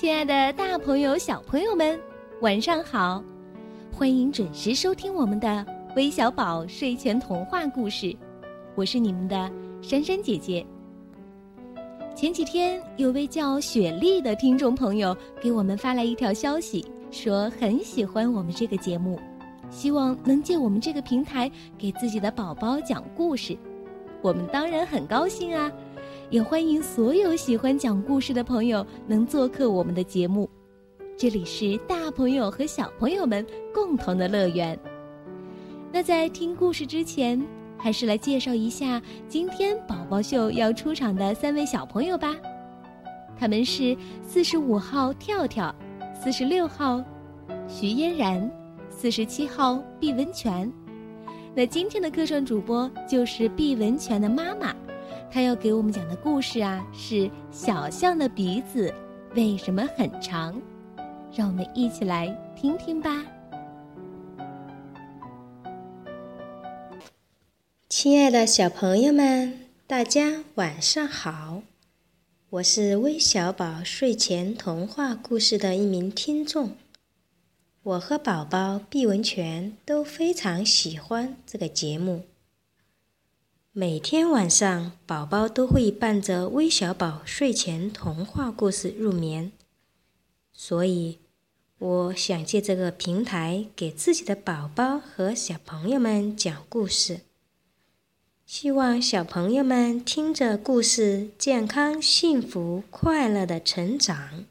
亲爱的，大朋友、小朋友们，晚上好！欢迎准时收听我们的微小宝睡前童话故事，我是你们的珊珊姐姐。前几天有位叫雪莉的听众朋友给我们发来一条消息，说很喜欢我们这个节目，希望能借我们这个平台给自己的宝宝讲故事。我们当然很高兴啊！也欢迎所有喜欢讲故事的朋友能做客我们的节目，这里是大朋友和小朋友们共同的乐园。那在听故事之前，还是来介绍一下今天宝宝秀要出场的三位小朋友吧。他们是四十五号跳跳，四十六号徐嫣然，四十七号毕文泉。那今天的客串主播就是毕文泉的妈妈。他要给我们讲的故事啊，是小象的鼻子为什么很长？让我们一起来听听吧。亲爱的小朋友们，大家晚上好！我是微小宝睡前童话故事的一名听众，我和宝宝毕文泉都非常喜欢这个节目。每天晚上，宝宝都会伴着微小宝睡前童话故事入眠，所以我想借这个平台给自己的宝宝和小朋友们讲故事，希望小朋友们听着故事，健康、幸福、快乐的成长。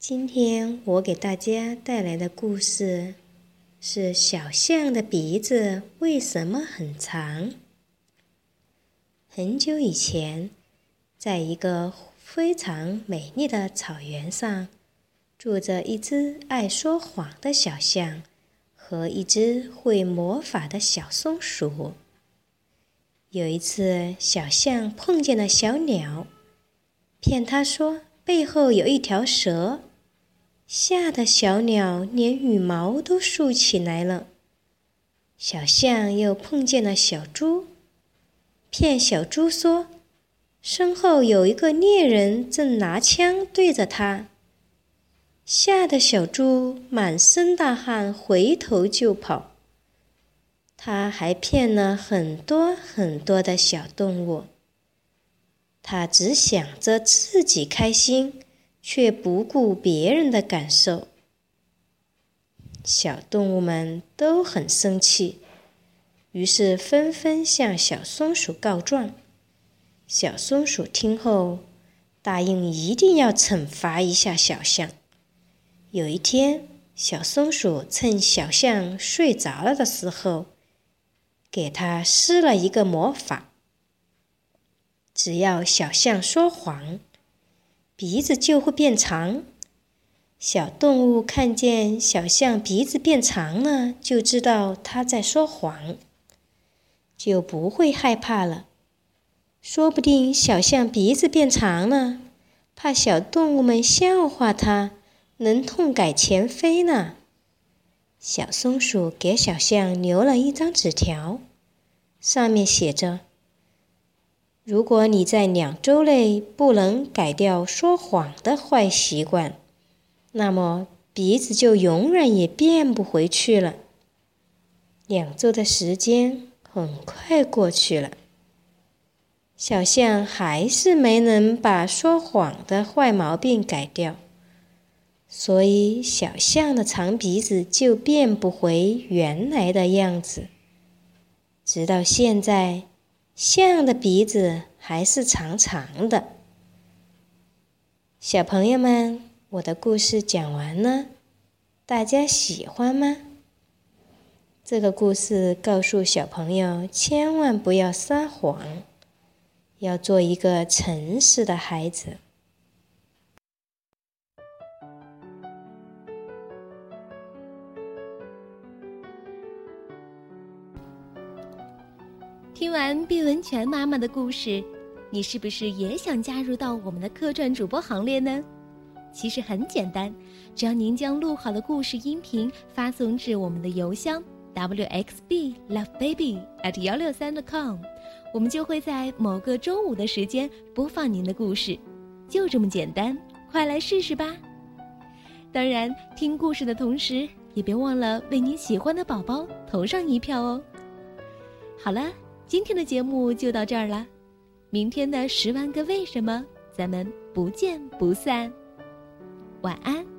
今天我给大家带来的故事。是小象的鼻子为什么很长？很久以前，在一个非常美丽的草原上，住着一只爱说谎的小象和一只会魔法的小松鼠。有一次，小象碰见了小鸟，骗它说背后有一条蛇。吓得小鸟连羽毛都竖起来了。小象又碰见了小猪，骗小猪说身后有一个猎人正拿枪对着它。吓得小猪满身大汗，回头就跑。他还骗了很多很多的小动物。他只想着自己开心。却不顾别人的感受，小动物们都很生气，于是纷纷向小松鼠告状。小松鼠听后，答应一定要惩罚一下小象。有一天，小松鼠趁小象睡着了的时候，给他施了一个魔法：只要小象说谎。鼻子就会变长。小动物看见小象鼻子变长了，就知道它在说谎，就不会害怕了。说不定小象鼻子变长了，怕小动物们笑话它，能痛改前非呢。小松鼠给小象留了一张纸条，上面写着。如果你在两周内不能改掉说谎的坏习惯，那么鼻子就永远也变不回去了。两周的时间很快过去了，小象还是没能把说谎的坏毛病改掉，所以小象的长鼻子就变不回原来的样子，直到现在。象的鼻子还是长长的。小朋友们，我的故事讲完了，大家喜欢吗？这个故事告诉小朋友，千万不要撒谎，要做一个诚实的孩子。听完毕文泉妈妈的故事，你是不是也想加入到我们的客串主播行列呢？其实很简单，只要您将录好的故事音频发送至我们的邮箱 wxblovebaby@ at 幺六三 .com，我们就会在某个周五的时间播放您的故事。就这么简单，快来试试吧！当然，听故事的同时，也别忘了为你喜欢的宝宝投上一票哦。好了，今天的节目就到这儿了，明天的十万个为什么，咱们不见不散。晚安。